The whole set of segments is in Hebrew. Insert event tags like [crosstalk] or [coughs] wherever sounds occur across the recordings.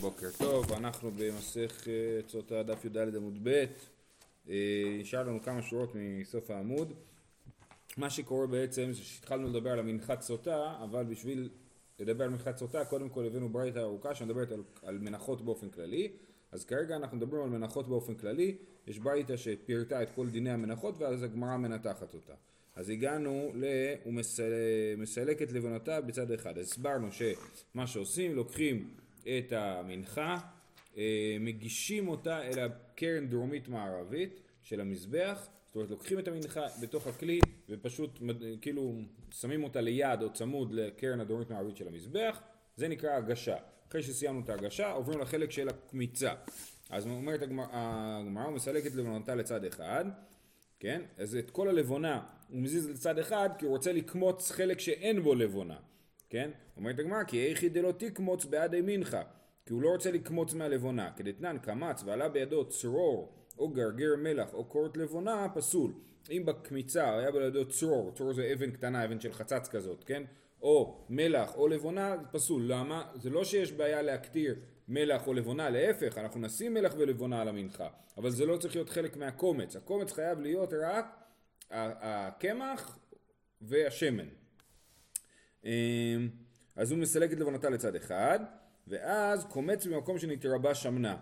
בוקר טוב, אנחנו במסכת סוטה דף י"ד עמוד ב', נשאר לנו כמה שורות מסוף העמוד. מה שקורה בעצם זה שהתחלנו לדבר על המנחת סוטה, אבל בשביל לדבר על מנחת סוטה קודם כל הבאנו ברייתא ארוכה שמדברת על, על מנחות באופן כללי, אז כרגע אנחנו מדברים על מנחות באופן כללי, יש ברייתא שפירטה את כל דיני המנחות ואז הגמרא מנתחת אותה. אז הגענו ל... הוא מסלק את לבנותיו בצד אחד. הסברנו שמה שעושים, לוקחים את המנחה, אה, מגישים אותה אל הקרן דרומית מערבית של המזבח, זאת אומרת לוקחים את המנחה בתוך הכלי ופשוט כאילו שמים אותה ליד או צמוד לקרן הדרומית מערבית של המזבח, זה נקרא הגשה. אחרי שסיימנו את ההגשה עוברים לחלק של הקמיצה. אז אומרת הגמרא, הוא מסלק את לבנותה לצד אחד, כן? אז את כל הלבונה הוא מזיז לצד אחד כי הוא רוצה לקמוץ חלק שאין בו לבונה, כן? אומרת הגמרא כי איכי דלא תקמוץ בעד ימינך כי הוא לא רוצה לקמוץ מהלבונה כדתנן קמץ ועלה בידו צרור או גרגר מלח או קורת לבונה פסול אם בקמיצה היה בידו צרור, צרור זה אבן קטנה, אבן של חצץ כזאת, כן? או מלח או לבונה, פסול. למה? זה לא שיש בעיה להקטיר מלח או לבונה, להפך, אנחנו נשים מלח ולבונה על המנחה, אבל זה לא צריך להיות חלק מהקומץ. הקומץ חייב להיות רק הקמח והשמן. אמ, אז הוא מסלק את לבנתה לצד אחד, ואז קומץ במקום שנתרבה שמנה.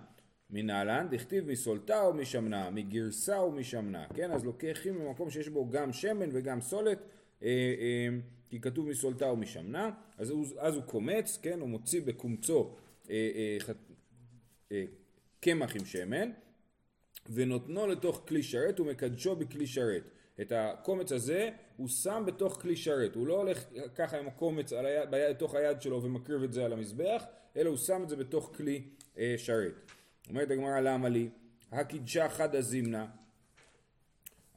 מנהלן, דכתיב מסולתה או משמנה, מגרסה או משמנה, כן? אז לוקחים במקום שיש בו גם שמן וגם סולת, אה, אה, כי כתוב מסולתה או משמנה, אז הוא, אז הוא קומץ, כן? הוא מוציא בקומצו אה, קמח עם שמן, ונותנו לתוך כלי שרת ומקדשו בכלי שרת. את הקומץ הזה הוא שם בתוך כלי שרת, הוא לא הולך ככה עם הקומץ בתוך היד שלו ומקריב את זה על המזבח, אלא הוא שם את זה בתוך כלי אה, שרת. אומרת הגמרא למה לי? הקידשה חדה זימנה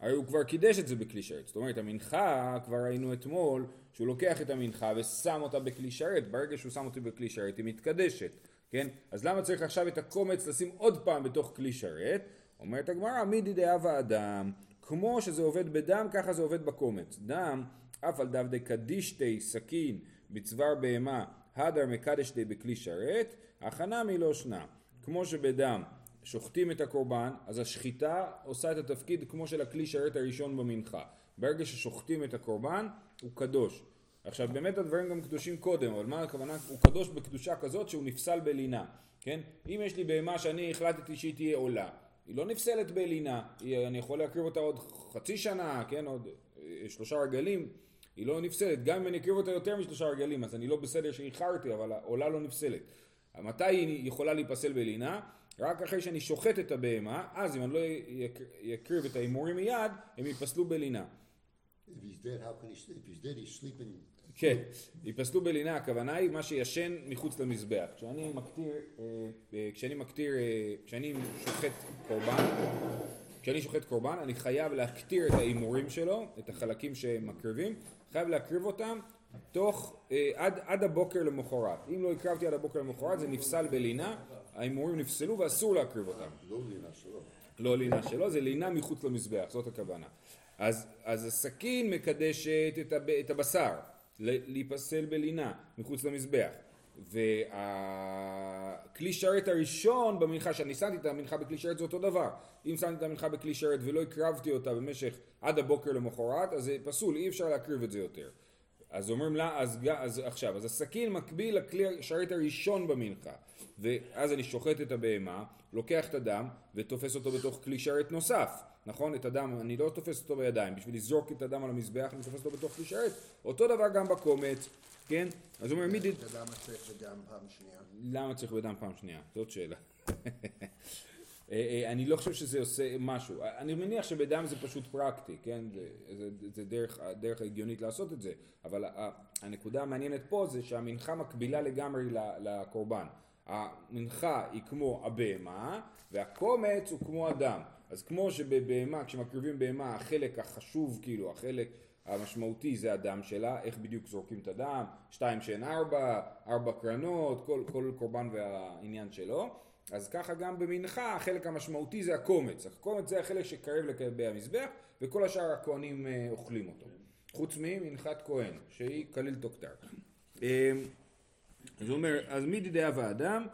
הרי הוא כבר קידש את זה בכלי שרת. זאת אומרת, המנחה, כבר ראינו אתמול, שהוא לוקח את המנחה ושם אותה בכלי שרת. ברגע שהוא שם אותי בכלי שרת, היא מתקדשת, כן? אז למה צריך עכשיו את הקומץ לשים עוד פעם בתוך כלי שרת? אומרת הגמרא, מידי דאבה אדם, כמו שזה עובד בדם, ככה זה עובד בקומץ. דם, אף על דבדי קדישתי סכין בצוואר בהמה, הדר מקדשתי בכלי שרת, הכנה מלא שנה. כמו שבדם שוחטים את הקורבן, אז השחיטה עושה את התפקיד כמו של הכלי שרת הראשון במנחה. ברגע ששוחטים את הקורבן, הוא קדוש. עכשיו באמת הדברים גם קדושים קודם, אבל מה הכוונה? הוא קדוש בקדושה כזאת שהוא נפסל בלינה, כן? אם יש לי בהמה שאני החלטתי שהיא תהיה עולה, היא לא נפסלת בלינה, היא, אני יכול להקריב אותה עוד חצי שנה, כן? עוד אה, שלושה רגלים, היא לא נפסלת. גם אם אני אקריב אותה יותר משלושה רגלים, אז אני לא בסדר שאיחרתי, אבל העולה לא נפסלת. מתי היא יכולה להיפסל בלינה? רק אחרי שאני שוחט את הבהמה, אז אם אני לא יקריב את ההימורים מיד, הם ייפסלו בלינה. כן, ייפסלו בלינה, הכוונה היא מה שישן מחוץ למזבח. כשאני מקטיר, אה, אה, כשאני מקטיר, אה, כשאני שוחט קורבן, כשאני שוחט קורבן, אני חייב להקטיר את ההימורים שלו, את החלקים שמקריבים, חייב להקריב אותם תוך, עד, עד הבוקר למחרת. אם לא הקרבתי עד הבוקר למחרת זה נפסל בלינה, ההימורים נפסלו ואסור להקריב אותם. לא לינה שלו. לא לינה שלו, זה לינה מחוץ למזבח, זאת הכוונה. אז, אז הסכין מקדשת את, הב, את הבשר, להיפסל בלינה מחוץ למזבח. והכלי שרת הראשון במנחה, שאני שמתי את המנחה בכלי שרת זה אותו דבר. אם שמתי את המנחה בכלי שרת ולא הקרבתי אותה במשך עד הבוקר למחרת, אז זה פסול, אי אפשר להקריב את זה יותר. אז אומרים לה, אז, אז עכשיו, אז הסכין מקביל לכלי השרת הראשון במנחה. ואז אני שוחט את הבהמה, לוקח את הדם ותופס אותו בתוך כלי שרת נוסף. נכון? את הדם, אני לא תופס אותו בידיים, בשביל לזרוק את הדם על המזבח אני תופס אותו בתוך כלי שרת. אותו דבר גם בקומץ, כן? אז הוא אומר מי ד... למה צריך בדם פעם שנייה? למה צריך בדם פעם שנייה? זאת שאלה. [laughs] אה, אה, אני לא חושב שזה עושה משהו. אני מניח שבדם זה פשוט פרקטי, כן? זה, זה, זה דרך, דרך הגיונית לעשות את זה. אבל הנקודה המעניינת פה זה שהמנחה מקבילה לגמרי לקורבן. המנחה היא כמו הבהמה, והקומץ הוא כמו הדם. אז כמו שבבהמה, כשמקריבים בהמה, החלק החשוב, כאילו, החלק המשמעותי זה הדם שלה, איך בדיוק זורקים את הדם, שתיים שאין ארבע, ארבע קרנות, כל, כל קורבן והעניין שלו. אז ככה גם במנחה החלק המשמעותי זה הקומץ. הקומץ זה החלק שקרב לגבי המזבח, וכל השאר הכהנים אה, אוכלים אותו. חוץ ממנחת כהן, שהיא כליל תוקתר. אמ, אז הוא אומר, אז מי דידי אב האדם?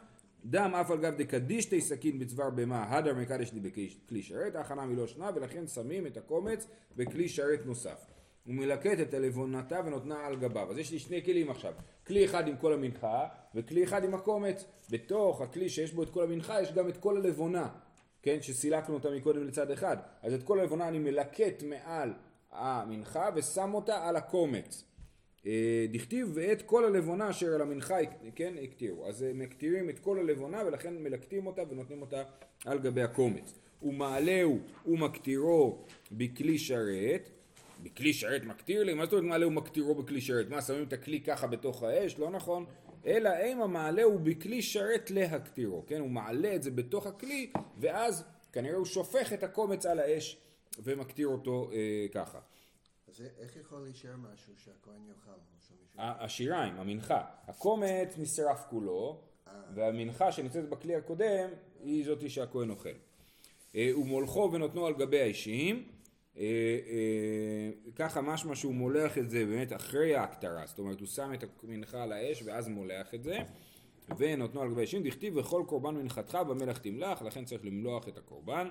דם אף על גב דקדישתי סכין בצוואר בהמה, הדר מקדש לי בכלי שרת, ההכנה מלא שנה, ולכן שמים את הקומץ בכלי שרת נוסף. הוא מלקט את הלבונתה ונותנה על גביו. אז יש לי שני כלים עכשיו, כלי אחד עם כל המנחה, וכלי אחד עם הקומץ. בתוך הכלי שיש בו את כל המנחה, יש גם את כל הלבונה, כן, שסילקנו אותה מקודם לצד אחד. אז את כל הלבונה אני מלקט מעל המנחה ושם אותה על הקומץ. אה, דכתיב ואת כל הלבונה אשר על המנחה, כן, הקטירו. אז הם מקטירים את כל הלבונה ולכן מלקטים אותה ונותנים אותה על גבי הקומץ. ומעלהו ומקטירו בכלי שרת, בכלי שרת מקטיר לי? מה זאת אומרת מעלהו ומקטירו בכלי שרת? מה, שמים את הכלי ככה בתוך האש? לא נכון. אלא אם המעלה הוא בכלי שרת להקטירו, כן? הוא מעלה את זה בתוך הכלי, ואז כנראה הוא שופך את הקומץ על האש ומקטיר אותו אה, ככה. אז איך יכול להישאר משהו שהכהן יאכל? השיריים, המנחה. הקומץ נשרף כולו, אה. והמנחה שנמצאת בכלי הקודם היא זאתי שהכהן אוכל. אה, ומולכו ונותנו על גבי האישים, ככה משמע שהוא מולח את זה באמת אחרי ההקטרה, זאת אומרת הוא שם את המנחה על האש ואז מולח את זה, ונותנו על גבי האישים, דכתיב וכל קורבן מנחתך במלח תמלח, לכן צריך למלוח את הקורבן.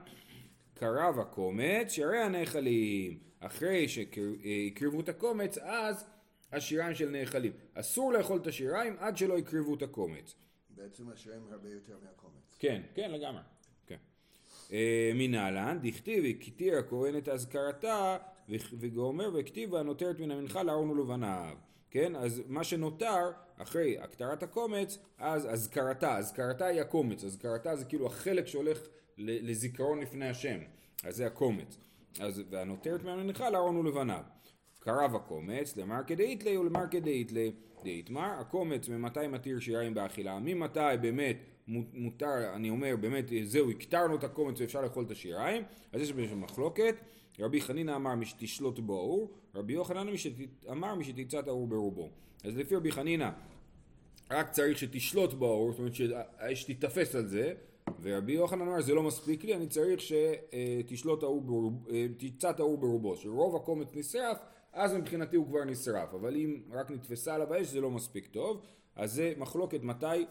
קרב הקומץ, שערי הנאכלים. אחרי שהקריבו את הקומץ, אז השיריים של נאכלים. אסור לאכול את השיריים עד שלא הקריבו את הקומץ. בעצם השיריים הרבה יותר מהקומץ. כן, כן, לגמרי. אה, מנהלן, דכתיב, הכתיר הכהן את אזכרתה, וגומר וכתיבה נותרת מן המנחה לארון ולבניו. כן, אז מה שנותר אחרי הקטרת הקומץ, אז אזכרתה, אזכרתה היא הקומץ, אזכרתה זה כאילו החלק שהולך לזיכרון לפני השם, אז זה הקומץ. אז והנותרת מהמנחה לארון ולבניו. קרב הקומץ למר כדאיתלי ולמר כדאיתלי דאיתמר הקומץ ממתי מתיר שיריים באכילה? ממתי באמת מותר אני אומר באמת זהו הקטרנו את הקומץ ואפשר לאכול את השיריים. אז יש בזה מחלוקת. רבי חנינא אמר משתשלוט באור רבי יוחנן אמר משתצת האור ברובו אז לפי רבי חנינא רק צריך שתשלוט באור זאת אומרת שהאש תיתפס על זה ורבי יוחנן אמר זה לא מספיק לי אני צריך שתשלוט האור ברובו תצת האור ברובו שרוב הקומץ נשרף אז מבחינתי הוא כבר נשרף, אבל אם רק נתפסה עליו האש זה לא מספיק טוב, אז זה מחלוקת מתי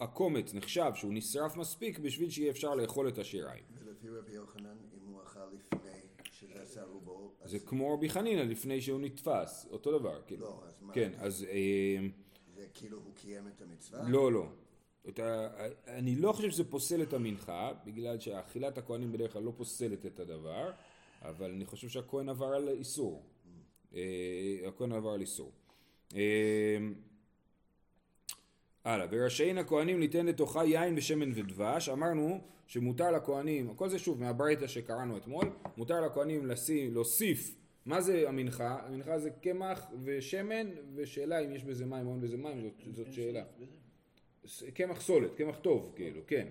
הקומץ נחשב שהוא נשרף מספיק בשביל שיהיה אפשר לאכול את השיריים. ולפי רבי יוחנן, אם הוא אכל לפני שזה עשה רובו... זה כמו רבי חנינא לפני שהוא נתפס, אותו דבר. כאילו. לא, אז מה? כן, אז... אה, זה כאילו הוא קיים את המצווה? לא, לא. אתה, אני לא חושב שזה פוסל את המנחה, בגלל שאכילת הכהנים בדרך כלל לא פוסלת את הדבר. אבל אני חושב שהכהן עבר על איסור. אה, הכהן עבר על איסור. אה, הלאה, ורשאין הכהנים ליתן לתוכה יין ושמן ודבש, אמרנו שמותר לכהנים, כל זה שוב מהברייתא שקראנו אתמול, מותר לכהנים לשים, להוסיף, מה זה המנחה? המנחה זה קמח ושמן, ושאלה אם יש בזה מים או אין בזה מים, זאת, זאת שאלה. קמח סולת, קמח טוב כאילו, כן.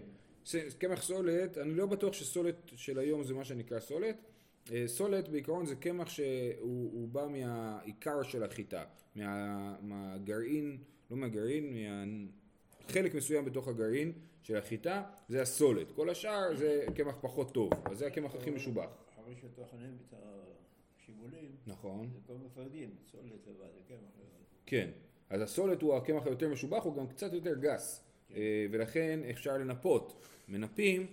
קמח סולת, אני לא בטוח שסולת של היום זה מה שנקרא סולת, סולת בעיקרון זה קמח שהוא בא מהעיקר של החיטה, מה, מהגרעין, לא מהגרעין, מחלק מסוים בתוך הגרעין של החיטה, זה הסולת. כל השאר זה קמח פחות טוב, אז זה הקמח הכי משובח. אחרי שטוחנים את השיבולים, נכון. זה כל מפרדים, סולת לבד, זה קמח לבד. כן, אז הסולת הוא הקמח היותר משובח, הוא גם קצת יותר גס, כן. אה, ולכן אפשר לנפות. מנפים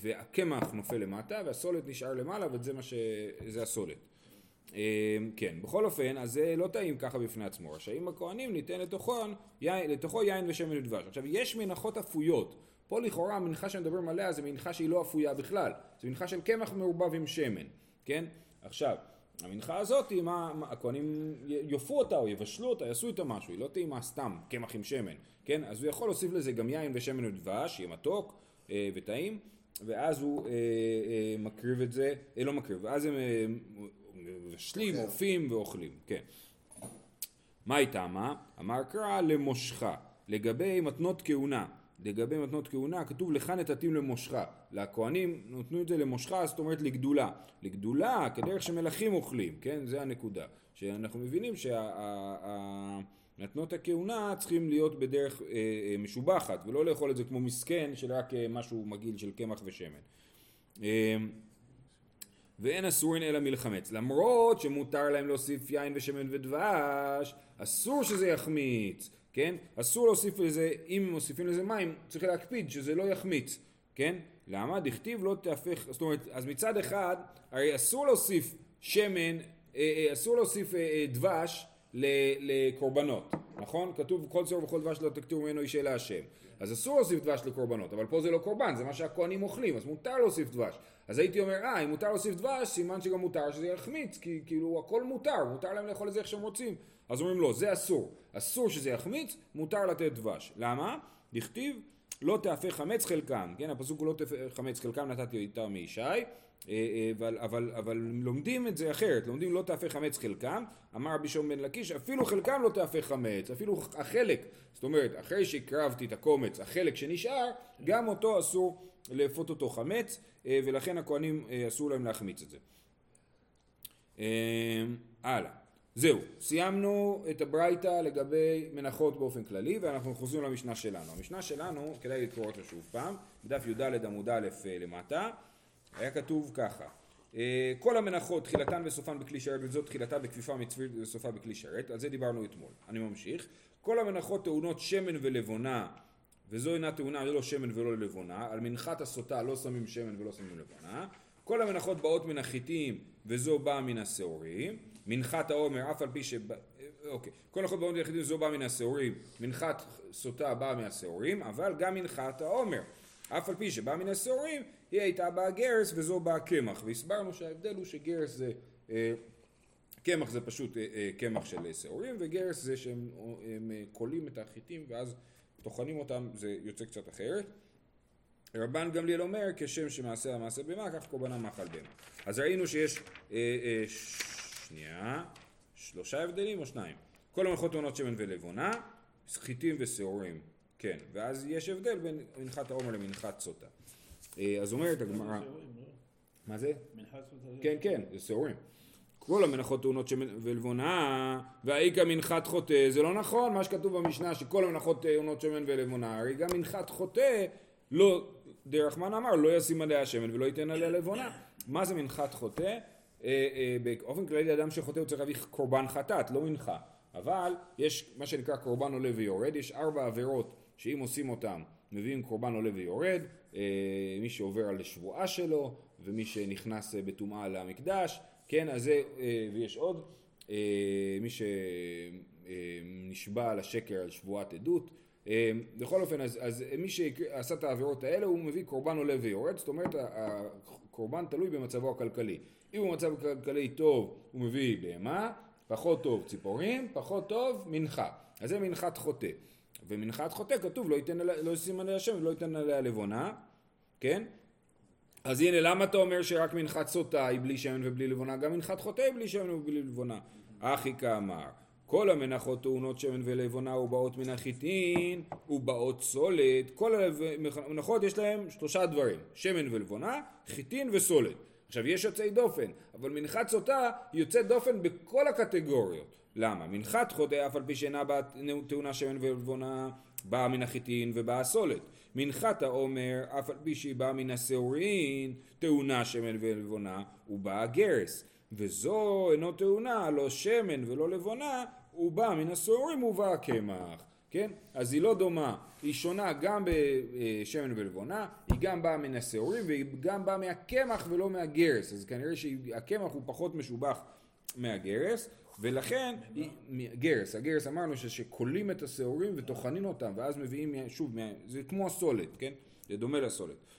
והקמח נופל למטה והסולת נשאר למעלה וזה מה ש... זה הסולת. אמ, כן, בכל אופן, אז זה לא טעים ככה בפני עצמו. רשאים הכהנים ניתן לתוכו יין, לתוכו יין ושמן ודבש. עכשיו, יש מנחות אפויות. פה לכאורה המנחה שמדברים עליה זה מנחה שהיא לא אפויה בכלל. זה מנחה של קמח מעורבב עם שמן, כן? עכשיו, המנחה הזאת, מה, מה, הכהנים יופו אותה או יבשלו אותה, יעשו איתה משהו, היא לא טעימה סתם, קמח עם שמן, כן? אז הוא יכול להוסיף לזה גם יין ושמן ודבש, יהיה מתוק אה, וטעים. ואז הוא אה, אה, מקריב את זה, אה, לא מקריב, ואז הם אה, מבשלים, עורפים ואוכלים, כן. מה היא טעמה? אמר קרא למושכה, לגבי מתנות כהונה, לגבי מתנות כהונה כתוב לך נתתים למושכה, לכהנים נתנו את זה למושכה זאת אומרת לגדולה, לגדולה כדרך שמלכים אוכלים, כן? זה הנקודה, שאנחנו מבינים שה... מתנות הכהונה צריכים להיות בדרך אה, אה, משובחת ולא לאכול את זה כמו מסכן של רק אה, משהו מגעיל של קמח ושמן. אה, ואין אסורין אלא מלחמץ למרות שמותר להם להוסיף יין ושמן ודבש אסור שזה יחמיץ כן? אסור להוסיף לזה, אם מוסיפים לזה מים, צריך להקפיד שזה לא יחמיץ, כן? למה? דכתיב לא תהפך, זאת אומרת, אז מצד אחד, הרי אסור להוסיף שמן, אה, אה, אסור להוסיף אה, דבש לקורבנות, נכון? כתוב כל צור וכל דבש לא תקטירו ממנו אישה להשם. אז אסור להוסיף דבש לקורבנות, אבל פה זה לא קורבן, זה מה שהכהנים אוכלים, אז מותר להוסיף דבש. אז הייתי אומר, אה, אם מותר להוסיף דבש, סימן שגם מותר שזה יחמיץ, כי כאילו הכל מותר, מותר להם לאכול את זה איך שהם רוצים. אז אומרים לא, זה אסור. אסור שזה יחמיץ, מותר לתת דבש. למה? דכתיב לא תהפך חמץ חלקם, כן, הפסוק הוא לא תהפך חמץ חלקם נתתי איתם מישי, אבל, אבל, אבל לומדים את זה אחרת, לומדים לא תהפך חמץ חלקם, אמר רבי שמעון בן לקיש, אפילו חלקם לא תהפך חמץ, אפילו החלק, זאת אומרת, אחרי שהקרבתי את הקומץ, החלק שנשאר, גם אותו אסור לאפות אותו חמץ, אה, ולכן הכהנים אה, אסור להם להחמיץ את זה. אה, הלאה. זהו, סיימנו את הברייתא לגבי מנחות באופן כללי ואנחנו חוזרים למשנה שלנו. המשנה שלנו, כדאי לקרוא אותה שוב פעם, בדף י"ד עמוד א' אה, למטה, היה כתוב ככה: אה, כל המנחות תחילתן וסופן בכלי שרת וזאת תחילתה בכפיפה מצבית וסופה בכלי שרת, על זה דיברנו אתמול. אני ממשיך. כל המנחות טעונות שמן ולבונה וזו אינה טעונה לא שמן ולא לבונה, על מנחת הסוטה לא שמים שמן ולא שמים לבונה, כל המנחות באות מן החיטים וזו באה מן השעורים, מנחת העומר אף על פי ש... אוקיי, כל המנחות באות מן החיטים וזו באה מן השעורים, מנחת סוטה באה מהשעורים, אבל גם מנחת העומר, אף על פי שבאה מן השעורים, היא הייתה באה גרס וזו באה קמח, והסברנו שההבדל הוא שגרס זה... אה, קמח זה פשוט אה, אה, קמח של שעורים וגרס זה שהם הם, כולים את החיטים ואז טוחנים אותם זה יוצא קצת אחרת. רבן גמליאל אומר כשם שמעשה המעשה בהמה כך קורבנה מאכל בהמה. אז ראינו שיש אה, אה, שנייה שלושה הבדלים או שניים? כל המלכות טעונות שמן ולבונה חיטים ושעורים כן ואז יש הבדל בין מנחת העומר למנחת סוטה. אה, אז אומרת הגמרא לא? מה זה? כן, כן, זה שעורים. כל המנחות טעונות שמן ולבונה, והאיכא מנחת חוטא, זה לא נכון מה שכתוב במשנה שכל המנחות טעונות שמן ולבונה, הרי גם מנחת חוטא, לא, דרחמן אמר, לא ישים עליה שמן ולא ייתן עליה לבונה. מה זה מנחת חוטא? אה, אה, באופן כללי אדם שחוטא הוא צריך להביא קורבן חטאת, לא מנחה. אבל יש מה שנקרא קורבן עולה ויורד, יש ארבע עבירות שאם עושים אותם מביאים קורבן עולה ויורד, מי שעובר על שבועה שלו ומי שנכנס אה, בטומאה למקדש, כן, אז זה, אה, ויש עוד, אה, מי שנשבע על השקר על שבועת עדות, אה, בכל אופן, אז, אז מי שעשה את העבירות האלה הוא מביא קורבן עולה ויורד, זאת אומרת הקורבן תלוי במצבו הכלכלי. אם הוא במצב כלכלי טוב הוא מביא בהמה, פחות טוב ציפורים, פחות טוב מנחה. אז זה מנחת חוטא. ומנחת חוטא כתוב לא ייתן עליה, לא ישים עליה שם ולא ייתן עליה לבונה, כן? אז הנה למה אתה אומר שרק מנחת סוטה היא בלי שמן ובלי לבונה, גם מנחת חוטא היא בלי שמן ובלי לבונה. אחי כאמר, כל המנחות טעונות שמן ולבונה ובאות מן החיטין ובאות סולת, כל המנחות יש להם שלושה דברים, שמן ולבונה, חיטין וסולת. עכשיו יש יוצאי דופן, אבל מנחת סוטה היא יוצאת דופן בכל הקטגוריות. למה? מנחת חוטא אף על פי שאינה טעונה שמן ולבונה באה מן החיטין ובאה הסולת. מנחת העומר אף על פי שהיא באה מן השעורין טעונה שמן ולבונה ובאה גרס. וזו אינו טעונה לא שמן ולא לבונה הוא בא מן השעורים ובא קמח. כן? אז היא לא דומה, היא שונה גם בשמן ולבונה, היא גם באה מן השעורים והיא גם באה מהקמח ולא מהגרס, אז כנראה שהקמח הוא פחות משובח מהגרס, ולכן, גרס, הגרס אמרנו שכולים את השעורים וטוחנים אותם, ואז מביאים, שוב, זה כמו הסולת, כן? זה דומה לסולת.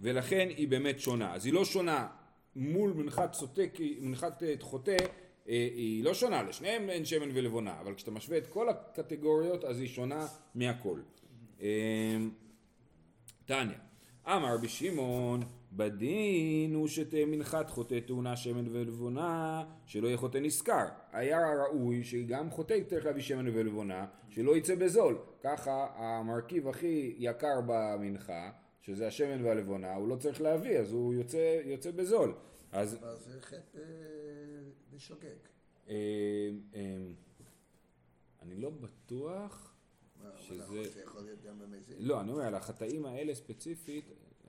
ולכן היא באמת שונה, אז היא לא שונה מול מנחת סוטה, מנחת חוטא, היא לא שונה, לשניהם אין שמן ולבונה, אבל כשאתה משווה את כל הקטגוריות אז היא שונה מהכל. תניא, אמר רבי שמעון, בדין הוא שתהיה מנחת חוטא טעונה שמן ולבונה, שלא יהיה חוטא נשכר. היה ראוי שגם חוטא צריך להביא שמן ולבונה, שלא יצא בזול. ככה המרכיב הכי יקר במנחה, שזה השמן והלבונה, הוא לא צריך להביא, אז הוא יוצא, יוצא בזול. אז... זה חטא בשוגג. אה, אה, אני לא בטוח שזה- יכול להיות גם במזיד. לא, אני אומר, על החטאים האלה ספציפית,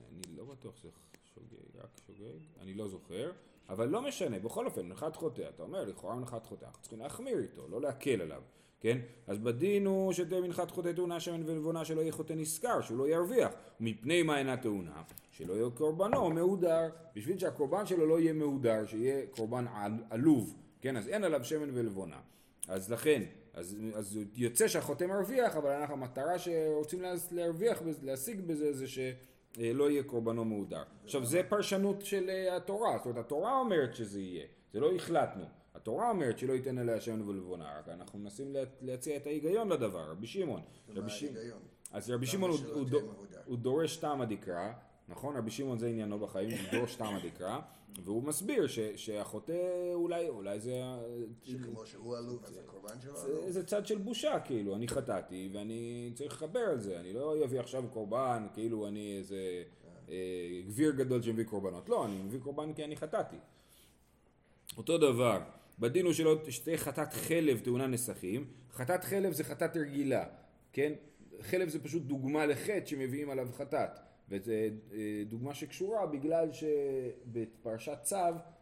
אני לא בטוח שזה שוגג, רק שוגג, אני לא זוכר, אבל לא משנה, בכל אופן, מנחת חוטא, אתה אומר, לכאורה מנחת חוטא, אנחנו צריכים להחמיר איתו, לא להקל עליו. כן? אז בדין הוא שתהיה מנחת חוטא תאונה שמן ולבונה שלא יהיה חוטא נשכר, שהוא לא ירוויח. מפני מה אינה תאונה? שלא יהיה קורבנו מהודר. בשביל שהקורבן שלו לא יהיה מהודר, שיהיה קורבן על- עלוב, כן? אז אין עליו שמן ולבונה. אז לכן, אז, אז יוצא שהחוטא מרוויח, אבל אנחנו, המטרה שרוצים להרוויח, להשיג בזה, זה שלא יהיה קורבנו מהודר. עכשיו, זה פרשנות של אה, התורה, זאת אומרת, התורה אומרת שזה יהיה, זה לא החלטנו. התורה אומרת שלא ייתן עליה שמן ולבונה, רק אנחנו מנסים לה- להציע את ההיגיון לדבר, רבי שמעון. ומה ההיגיון? אז רבי שמעון הוא- דורש טעמא דקרא, נכון? רבי שמעון זה עניינו בחיים, [laughs] דורש טעמא דקרא, והוא מסביר ש- שהחוטא אולי, אולי זה... שכמו שהוא עלוב, אז הקורבן שלו עלוב. זה צד של בושה, כאילו, אני חטאתי ואני צריך לכבר על זה, אני לא אביא עכשיו קורבן, כאילו אני איזה אה, גביר גדול שמביא קורבנות, לא, אני מביא קורבן כי אני חטאתי. אותו דבר, בדין הוא שלא שתהיה חטאת חלב טעונה נסכים, חטאת חלב זה חטאת רגילה, כן? חלב זה פשוט דוגמה לחטא שמביאים עליו חטאת, וזה אה, דוגמה שקשורה בגלל שבפרשת צו,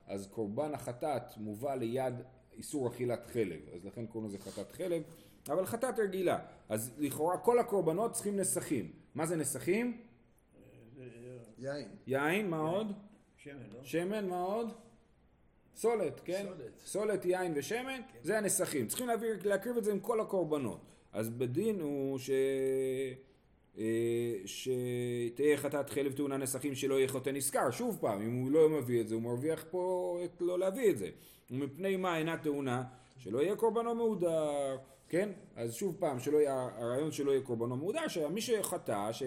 אז קורבן החטאת מובא ליד איסור אכילת חלב, אז לכן קוראים לזה חטאת חלב, אבל חטאת רגילה, אז לכאורה כל הקורבנות צריכים נסכים. מה זה נסכים? יין. יין, מה עוד? שמן, לא? שמן, מה עוד? סולת, כן? סולת. סולת, יין ושמן, זה הנסכים. צריכים להקריב את זה עם כל הקורבנות. אז בדין הוא ש... אה, שתהיה חטאת חלב טעונה נסכים שלא יהיה חוטא נשכר. שוב פעם, אם הוא לא מביא את זה, הוא מרוויח פה את לא להביא את זה. ומפני מה אינה טעונה? שלא יהיה קורבנו מהודר, כן? אז שוב פעם, שלא יהיה, הרעיון שלא יהיה קורבנו מהודר, שמי שחטא, ש...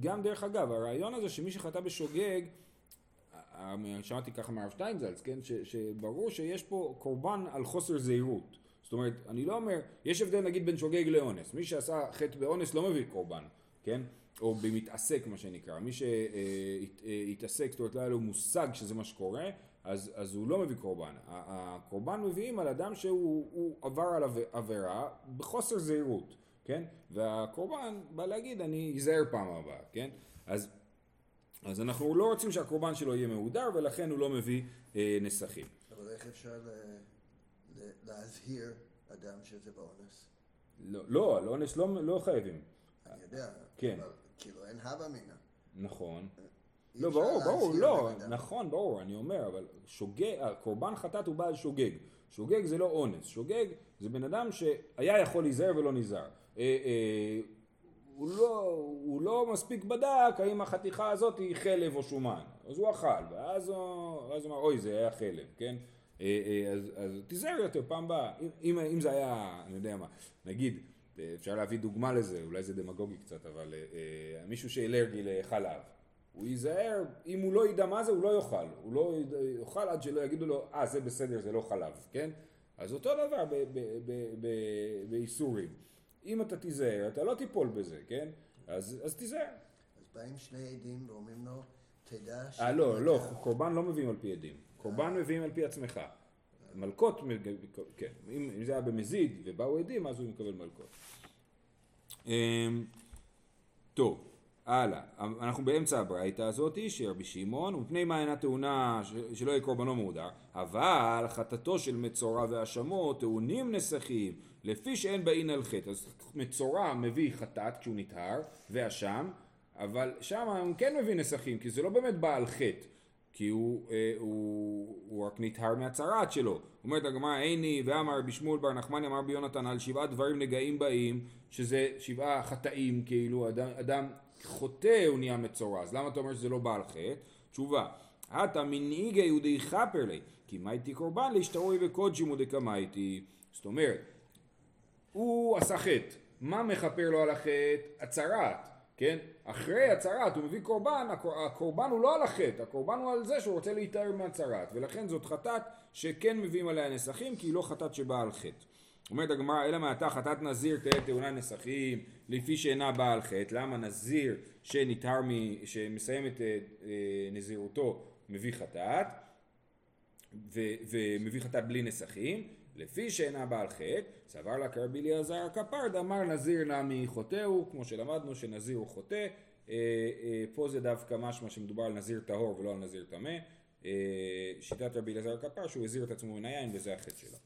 גם דרך אגב, הרעיון הזה שמי שחטא בשוגג, אה, שמעתי ככה מהרב שטיינזלץ, כן, ש, שברור שיש פה קורבן על חוסר זהירות. זאת אומרת, אני לא אומר, יש הבדל נגיד בין שוגג לאונס. מי שעשה חטא באונס לא מביא קורבן, כן? או במתעסק מה שנקרא. מי שהתעסק, זאת אומרת, לא היה לו מושג שזה מה שקורה, אז, אז הוא לא מביא קורבן. הקורבן מביאים על אדם שהוא הוא עבר על עב- עבירה בחוסר זהירות, כן? והקורבן בא להגיד, אני אזהר פעם הבאה, כן? אז אז אנחנו לא רוצים שהקורבן שלו יהיה מהודר ולכן הוא לא מביא אה, נסכים. אבל איך אפשר ל- להזהיר אדם שזה באונס? לא, לא, על אונס לא, לא חייבים. אני יודע. כן. אבל כאילו אין הווה מינא. נכון. אי לא, ברור, ברור, לא. נכון, ברור, אני אומר, אבל שוגג, הקורבן חטאת הוא בעל שוגג. שוגג זה לא אונס, שוגג זה בן אדם שהיה יכול להיזהר ולא נזהר. אה, אה, הוא לא, הוא לא מספיק בדק האם החתיכה הזאת היא חלב או שומן. אז הוא אכל, ואז הוא, הוא אמר, אוי, זה היה חלב, כן? אה, אה, אז, אז תיזהר יותר פעם הבאה. אם, אם, זה היה, אני יודע מה, נגיד, אפשר להביא דוגמה לזה, אולי זה דמגוגי קצת, אבל אה, אה, מישהו שאלרגי לחלב. הוא ייזהר, אם הוא לא ידע מה זה, הוא לא יאכל. הוא לא יאכל עד שלא יגידו לו, אה, זה בסדר, זה לא חלב, כן? אז אותו דבר באיסורים. אם אתה תיזהר, אתה לא תיפול בזה, כן? אז, אז תיזהר. אז באים שני עדים ואומרים לו, תדע ש... אה, לא, לא, קורבן לא מביאים על פי עדים. קורבן מביאים על פי עצמך. מלקות, כן. אם זה היה במזיד ובאו עדים, אז הוא מקבל מלקות. אמ, טוב, הלאה. אנחנו באמצע הברייתא הזאתי, שרבי שמעון, ומפני מה אינה טעונה ש- שלא יהיה קורבנו מהודר, אבל חטאתו של מצורע והאשמו טעונים נסכים, לפי שאין באין על חטא. אז מצורע מביא חטאת כשהוא נטהר, ואשם, אבל שם הוא כן מביא נסכים, כי זה לא באמת בא על חטא. כי הוא, אה, הוא, הוא רק נטהר מהצרעת שלו. אומרת הגמרא, עיני ואמר רבי שמואל בר נחמני אמר רבי יונתן על שבעה דברים נגעים באים, שזה שבעה חטאים כאילו, אדם, אדם חוטא הוא נהיה מצורע, אז למה אתה אומר שזה לא בעל חטא? תשובה, עתה מנהיגי יהודי חפר לי, כי מה איתי קורבן להשתרוי וקודשי מודקמייתי. זאת אומרת, הוא עשה חטא. מה מכפר לו על החטא? הצהרת, כן? אחרי הצהרת הוא מביא קורבן, הקור- הקורבן הוא לא על החטא, הקורבן הוא על זה שהוא רוצה להיטהר מהצהרת, ולכן זאת חטאת שכן מביאים עליה נסכים, כי היא לא חטאת שבאה על חטא. אומרת הגמרא, אלא מעתה חטאת נזיר תהא טעונה נסכים, לפי שאינה באה על חטא. למה נזיר שנטהר, מ... שמסיים את אה, אה, נזירותו מביא חטאת? ו- ומביא חטאת בלי נסכים, לפי שאינה בעל חטא, סבר לה כרבי אליעזר הכפר, דאמר נזיר נמי חוטאו, כמו שלמדנו שנזיר הוא חוטא, אה, אה, פה זה דווקא משמע שמדובר על נזיר טהור ולא על נזיר טמא, אה, שיטת רבי אליעזר הכפר שהוא הזיר את עצמו מן היין וזה החטא שלו.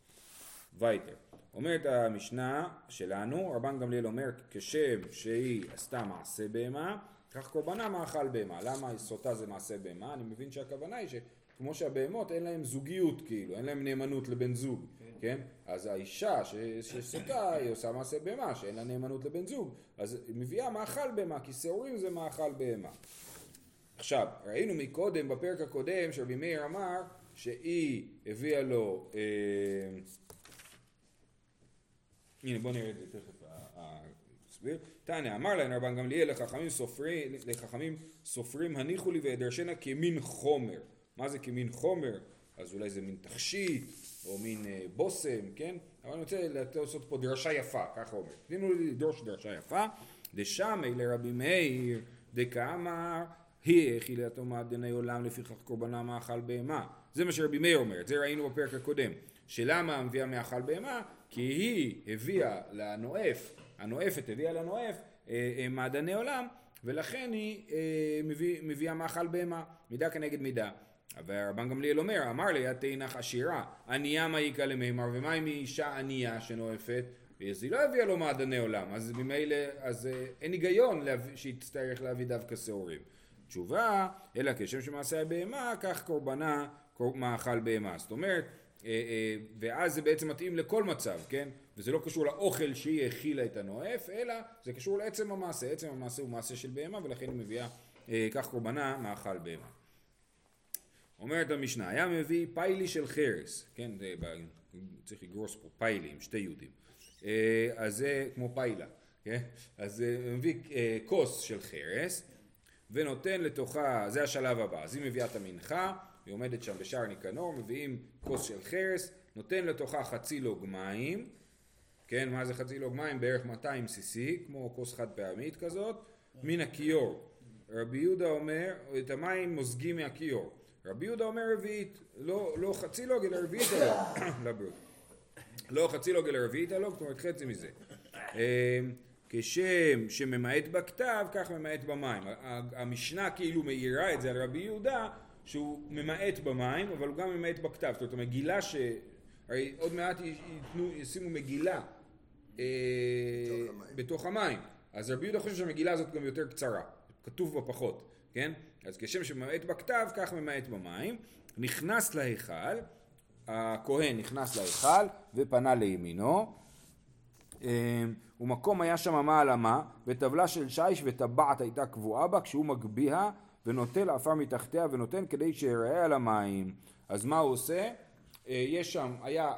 וייטר. אומרת המשנה שלנו, רבן גמליאל אומר, כשם שהיא עשתה מעשה בהמה, כך קורבנה מאכל בהמה. למה סוטה זה מעשה בהמה? אני מבין שהכוונה היא שכמו שהבהמות אין להם זוגיות כאילו, אין להם נאמנות לבן זוג, כן? אז האישה שסוטה היא עושה מעשה בהמה, שאין לה נאמנות לבן זוג, אז היא מביאה מאכל בהמה, כי שעורים זה מאכל בהמה. עכשיו, ראינו מקודם, בפרק הקודם, שרבי מאיר אמר שהיא הביאה לו, אה, הנה בוא נראה את זה תכף, נסביר. תנא אמר להם רבן גמליאל לחכמים סופרים, לחכמים סופרים הניחו לי ואדרשנה כמין חומר. מה זה כמין חומר? אז אולי זה מין תכשיט, או מין אה, בושם, כן? אבל אני רוצה לעשות פה דרשה יפה, ככה אומר. תנו לי לדרוש דרשה יפה. דשמי לרבי מאיר דקאמר היא אכילתו מעדני עולם לפיכך קורבנה מאכל בהמה. זה מה שרבי מאיר אומר, את זה ראינו בפרק הקודם. שלמה מביאה מאכל בהמה? כי היא הביאה לנואף, הנואפת הביאה לנואף אה, אה, מעדני עולם, ולכן היא אה, מביא, מביאה מאכל בהמה, מידה כנגד מידה. ורבן גמליאל אומר, אמר לי, את תאנך עשירה, ענייה מעיקה למימר, ומה אם היא אישה ענייה שנואפת? אז היא לא הביאה לו מעדני עולם, אז ממילא, אז אה, אין היגיון שהיא תצטרך להביא דווקא שעורים. תשובה, אלא כשם שמעשה הבהמה, כך קורבנה קור- מאכל בהמה. זאת אומרת, אה, אה, ואז זה בעצם מתאים לכל מצב, כן? וזה לא קשור לאוכל שהיא האכילה את הנואף, אלא זה קשור לעצם המעשה. עצם המעשה הוא מעשה של בהמה, ולכן היא מביאה אה, כך קורבנה מאכל בהמה. אומרת המשנה, היה מביא פיילי של חרס, כן, זה צריך לגרוס פה פיילי עם שתי יהודים, אה, אז זה כמו פיילה, כן, אז מביא אה, כוס של חרס ונותן לתוכה, זה השלב הבא, אז היא מביאה את המנחה, היא עומדת שם בשער ניקנור, מביאים כוס של חרס, נותן לתוכה חצי לוג מים, כן, מה זה חצי לוג מים? בערך 200 cc, כמו כוס חד פעמית כזאת, מן הכיור. רבי יהודה אומר, את המים מוזגים מהכיור. רבי יהודה אומר רביעית, לא, לא חצי לוג אלא רביעית הלוג. [coughs] לא חצי לוג אלא רביעית הלוג, זאת אומרת חצי מזה. אה, כשם שממעט בכתב, כך ממעט במים. המשנה כאילו מאירה את זה על רבי יהודה, שהוא ממעט במים, אבל הוא גם ממעט בכתב. זאת אומרת, המגילה ש... הרי עוד מעט ייתנו, ישימו מגילה אה. בתוך המים. אז רבי יהודה חושב שהמגילה הזאת גם יותר קצרה, כתוב בה פחות, כן? אז כשם שממעט בכתב, כך ממעט במים. נכנס להיכל, הכהן נכנס להיכל ופנה לימינו. אה, ומקום היה שם מעלה מה, וטבלה של שיש וטבעת הייתה קבועה בה כשהוא מגביה ונוטל עפר מתחתיה ונותן כדי שיראה על המים. אז מה הוא עושה? אה, יש שם, היה,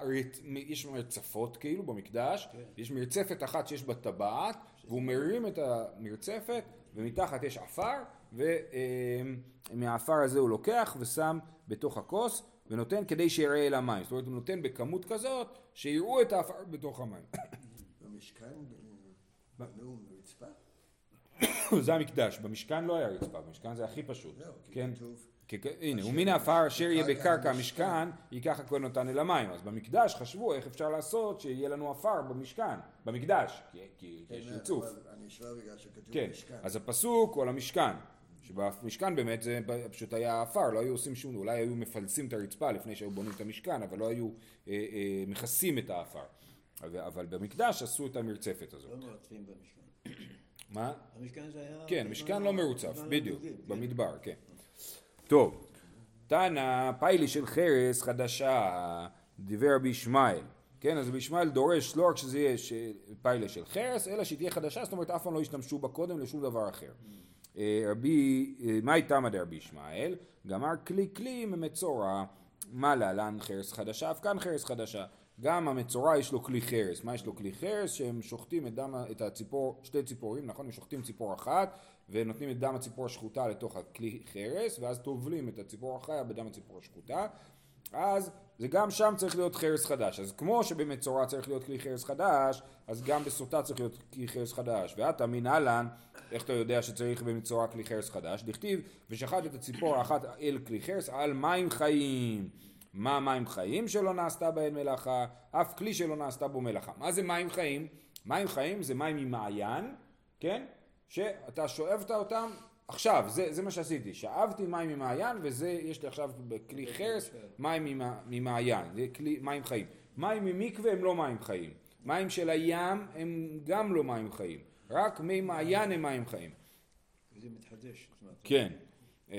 יש מרצפות כאילו במקדש, יש מרצפת אחת שיש בה טבעת, והוא מרים את המרצפת ומתחת יש עפר, ומהעפר הזה הוא לוקח ושם בתוך הכוס ונותן כדי שיראה אל המים. זאת אומרת הוא נותן בכמות כזאת שיראו את העפר בתוך המים. [coughs] במשכן בנו רצפה? [coughs] זה המקדש, במשכן לא היה רצפה, במשכן זה הכי פשוט. כי כן, הנה, ומן העפר אשר יהיה בקרקע המשכן. ייקח הכהן אותן אל המים. אז במקדש חשבו איך אפשר לעשות שיהיה לנו עפר במשכן, במקדש, כי- כי יש כן, ריצוף. אני שואל בגלל שכתוב כן, משכן. אז הפסוק הוא על המשכן. שבמשכן באמת זה פשוט היה עפר, לא היו עושים שום, אולי היו מפלסים את הרצפה לפני שהיו בונים את המשכן, אבל לא היו אה, אה, מכסים את העפר. אבל, אבל במקדש עשו את המרצפת הזאת. לא מרצפים במשכן. מה? המשכן זה היה... כן, משכן לא מרוצף, בדיוק, כן. במדבר, כן. טוב, תנא פיילי של חרס חדשה, דיבר רבי ישמעאל. כן, אז רבי ישמעאל דורש לא רק שזה יהיה פיילה של חרס, אלא שהיא תהיה חדשה, זאת אומרת אף פעם לא השתמשו בה קודם לשום דבר אחר. אה, רבי, אה, מאי תמא דרבי ישמעאל, גמר כלי כלי ממצורע, מה להלן חרס חדשה, אף כאן חרס חדשה. גם המצורע יש לו כלי חרס, מה יש לו כלי חרס? שהם שוחטים את דם, את הציפור, שתי ציפורים, נכון? הם שוחטים ציפור אחת ונותנים את דם הציפור השחוטה לתוך הכלי חרס ואז טובלים את הציפור החיה בדם הציפור השחוטה אז זה גם שם צריך להיות חרס חדש. אז כמו שבמצורע צריך להיות כלי חרס חדש, אז גם בסוטה צריך להיות כלי חרס חדש. ואתה מנהלן, איך אתה יודע שצריך במצורע כלי חרס חדש? דכתיב, ושחט את הציפור האחת אל כלי חרס על מים חיים. מה מים חיים שלא נעשתה בהן מלאכה? אף כלי שלא נעשתה בו מלאכה. מה זה מים חיים? מים חיים זה מים ממעיין, כן? שאתה שואבת אותם עכשיו, זה, זה מה שעשיתי, שאבתי מים ממעיין וזה, יש לי עכשיו בכלי חרס מים ממע- ממעיין, זה כלי, מים חיים. מים ממקווה הם לא מים חיים. מים של הים הם גם לא מים חיים, רק מי מעיין הם מים חיים. וזה מתחדש. כן. אמ,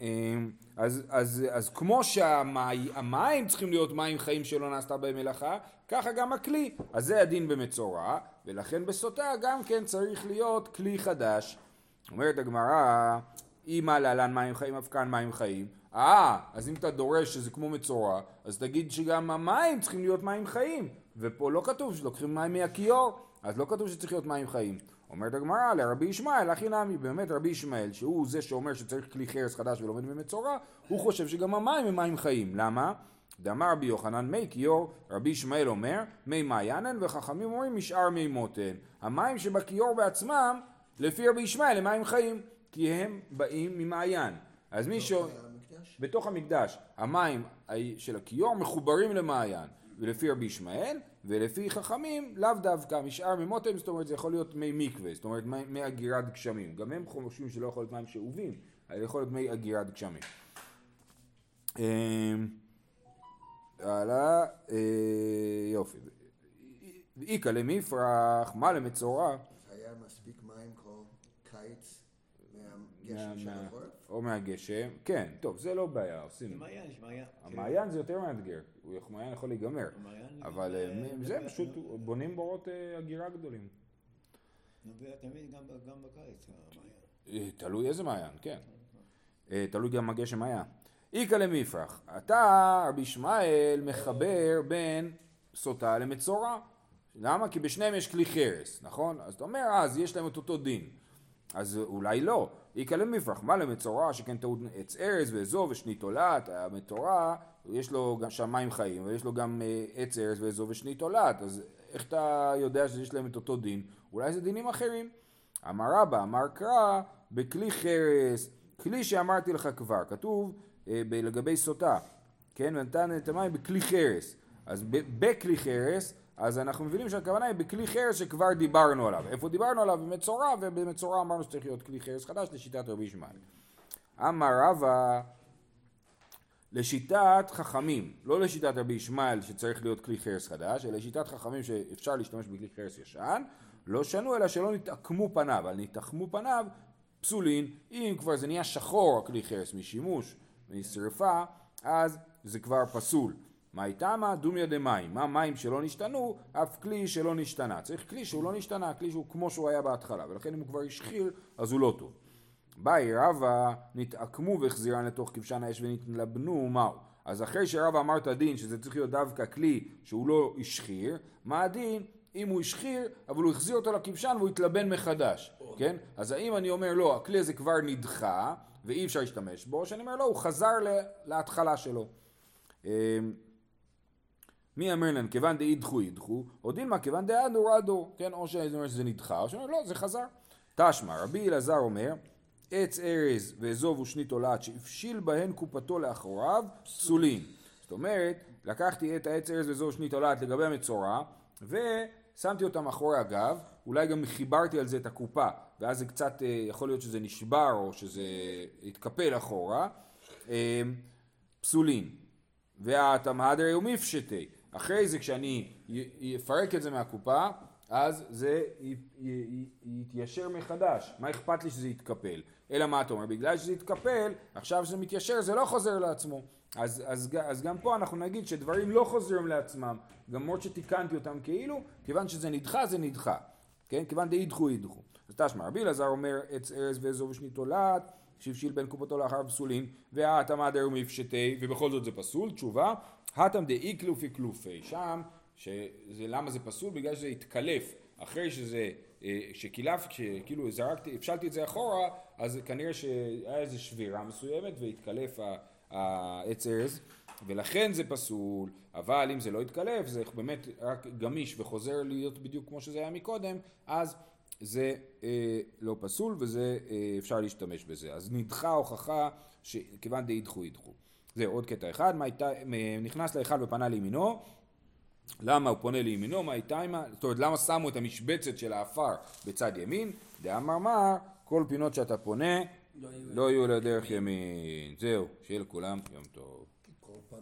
אמ, אז, אז, אז כמו שהמים צריכים להיות מים חיים שלא נעשתה בהם מלאכה, ככה גם הכלי. אז זה הדין במצורע, ולכן בסוטה גם כן צריך להיות כלי חדש. אומרת הגמרא, אם מה להלן מים חיים, אף כאן מים חיים. אה, אז אם אתה דורש שזה כמו מצורע, אז תגיד שגם המים צריכים להיות מים חיים. ופה לא כתוב שלוקחים מים מהכיור, אז לא כתוב שצריך להיות מים חיים. אומרת הגמרא לרבי ישמעאל, הכי נמי, באמת רבי ישמעאל, שהוא זה שאומר שצריך כלי חרס חדש ולומד במצורע, הוא חושב שגם המים הם מים חיים. למה? דאמר רבי יוחנן מי כיור, רבי ישמעאל אומר, מי מעיינן, וחכמים אומרים משאר מי מותן. המים שבכיור בעצמם, לפי רבי ישמעאל הם מים חיים, כי הם באים ממעיין. אז מי ש... בתוך המקדש, המים של הכיור מחוברים למעיין, ולפי רבי ישמעאל, ולפי חכמים, לאו דווקא משאר ממותם, זאת אומרת זה יכול להיות מי מקווה, זאת אומרת מי, מי אגירת גשמים. גם הם חושבים שלא יכול להיות מים שאובים, אלא יכול להיות מי אגירת גשמים. אמ, הלאה, אה, יופי. איכא למפרח, מה למצורע? אז היה מספיק מים כל קיץ מהגשם של מה- החורף? או מהגשם, כן, טוב, זה לא בעיה, זה עושים. מעיין, יש מעיין. המעיין זה יותר מאתגר, הוא יכול- מעיין יכול להיגמר. המעיין- אבל אה, זה פשוט בונים בורות אה, אגירה גדולים. נובע תמיד גם בקיץ, המעיין. אה, תלוי איזה מעיין, כן. תלוי גם מה גשם היה. איכא למפרח, אתה רבי ישמעאל מחבר בין סוטה למצורע. למה? כי בשניהם יש כלי חרס, נכון? אז אתה אומר, אז יש להם את אותו דין. אז אולי לא. איכא למפרח, מה למצורע שכן טעות עץ ארז ואזוב ושני תולעת, המצורע יש לו גם שם מים חיים, ויש לו גם אה, עץ ארז ואזוב ושני תולעת, אז איך אתה יודע שיש להם את אותו דין? אולי זה דינים אחרים. אמר רבא, אמר קרא, בכלי חרס, כלי שאמרתי לך כבר, כתוב אה, לגבי סוטה, כן, ונתן את המים בכלי חרס, אז בכלי חרס, אז אנחנו מבינים שהכוונה היא בכלי חרס שכבר דיברנו עליו. איפה דיברנו עליו? במצורע, ובמצורע אמרנו שצריך להיות כלי חרס חדש לשיטת רבי ישמעאל. אמר רבא, לשיטת חכמים, לא לשיטת רבי ישמעאל שצריך להיות כלי חרס חדש, אלא לשיטת חכמים שאפשר להשתמש בכלי חרס ישן, לא שנו אלא שלא נתעקמו פניו, על נתעקמו פניו פסולין, אם כבר זה נהיה שחור הכלי חרס משימוש, משרפה, אז זה כבר פסול. מה איתמה? דומיה דמים. מה מים שלא נשתנו? אף כלי שלא נשתנה. צריך כלי שהוא לא נשתנה, כלי שהוא כמו שהוא היה בהתחלה, ולכן אם הוא כבר השחיר, אז הוא לא טוב. באי רבא נתעקמו והחזירן לתוך כבשן האש ונתלבנו מהו. אז אחרי שרבא אמר את הדין שזה צריך להיות דווקא כלי שהוא לא השחיר, מה הדין אם הוא השחיר אבל הוא החזיר אותו לכבשן והוא התלבן מחדש, כן? אז האם אני אומר לא, הכלי הזה כבר נדחה ואי אפשר להשתמש בו, שאני אומר לא, הוא חזר להתחלה שלו. מי אמר להם, כיוון דאידחו ידחו, או דילמה כיוון דאדור אדור, כן, או שזה נדחה, או שאני אומר לא, זה חזר. תשמע, רבי אלעזר אומר, עץ ארז ואזוב ושני תולעת שהפשיל בהן קופתו לאחוריו, פסולים. זאת אומרת, לקחתי את העץ ארז ואזוב ושני תולעת לגבי המצורע, ושמתי אותם מאחורי הגב, אולי גם חיברתי על זה את הקופה, ואז זה קצת, אה, יכול להיות שזה נשבר או שזה התקפל אחורה, אה, פסולים. והתמהדרי הוא מפשטי. אחרי זה כשאני אפרק את זה מהקופה, אז זה יתיישר מחדש. מה אכפת לי שזה יתקפל? אלא מה אתה אומר? בגלל שזה יתקפל, עכשיו שזה מתיישר זה לא חוזר לעצמו. אז, אז, אז גם פה אנחנו נגיד שדברים לא חוזרים לעצמם, למרות שתיקנתי אותם כאילו, כיוון שזה נדחה זה נדחה. כן? כיוון דאידחו ידחו. אז תשמע, רבי אלעזר אומר עץ ארז ואזוב תולעת, שהבשיל בין קופתו לאחר פסולין, והאטם עדר ומפשטי, ובכל זאת זה פסול, תשובה, האטם דאי קלופי קלופי, שם, שזה, למה זה פסול? בגלל שזה התקלף, אחרי שזה, אה, שקילף, שכאילו זרקתי, הפשלתי את זה אחורה, אז כנראה שהיה איזו שבירה מסוימת והתקלף העץ ארז, ולכן זה פסול, אבל אם זה לא יתקלף, זה באמת רק גמיש וחוזר להיות בדיוק כמו שזה היה מקודם, אז זה אה, לא פסול וזה אה, אפשר להשתמש בזה. אז נדחה הוכחה שכיוון דאידחו ידחו. זהו עוד קטע אחד, מה נכנס להיכל ופנה לימינו, למה הוא פונה לימינו, מה הייתה עמה, זאת אומרת למה שמו את המשבצת של האפר בצד ימין, דאמר מר, כל פינות שאתה פונה לא יהיו- לא לדרך ימין. זהו, שיהיה לכולם יום טוב. כל פעם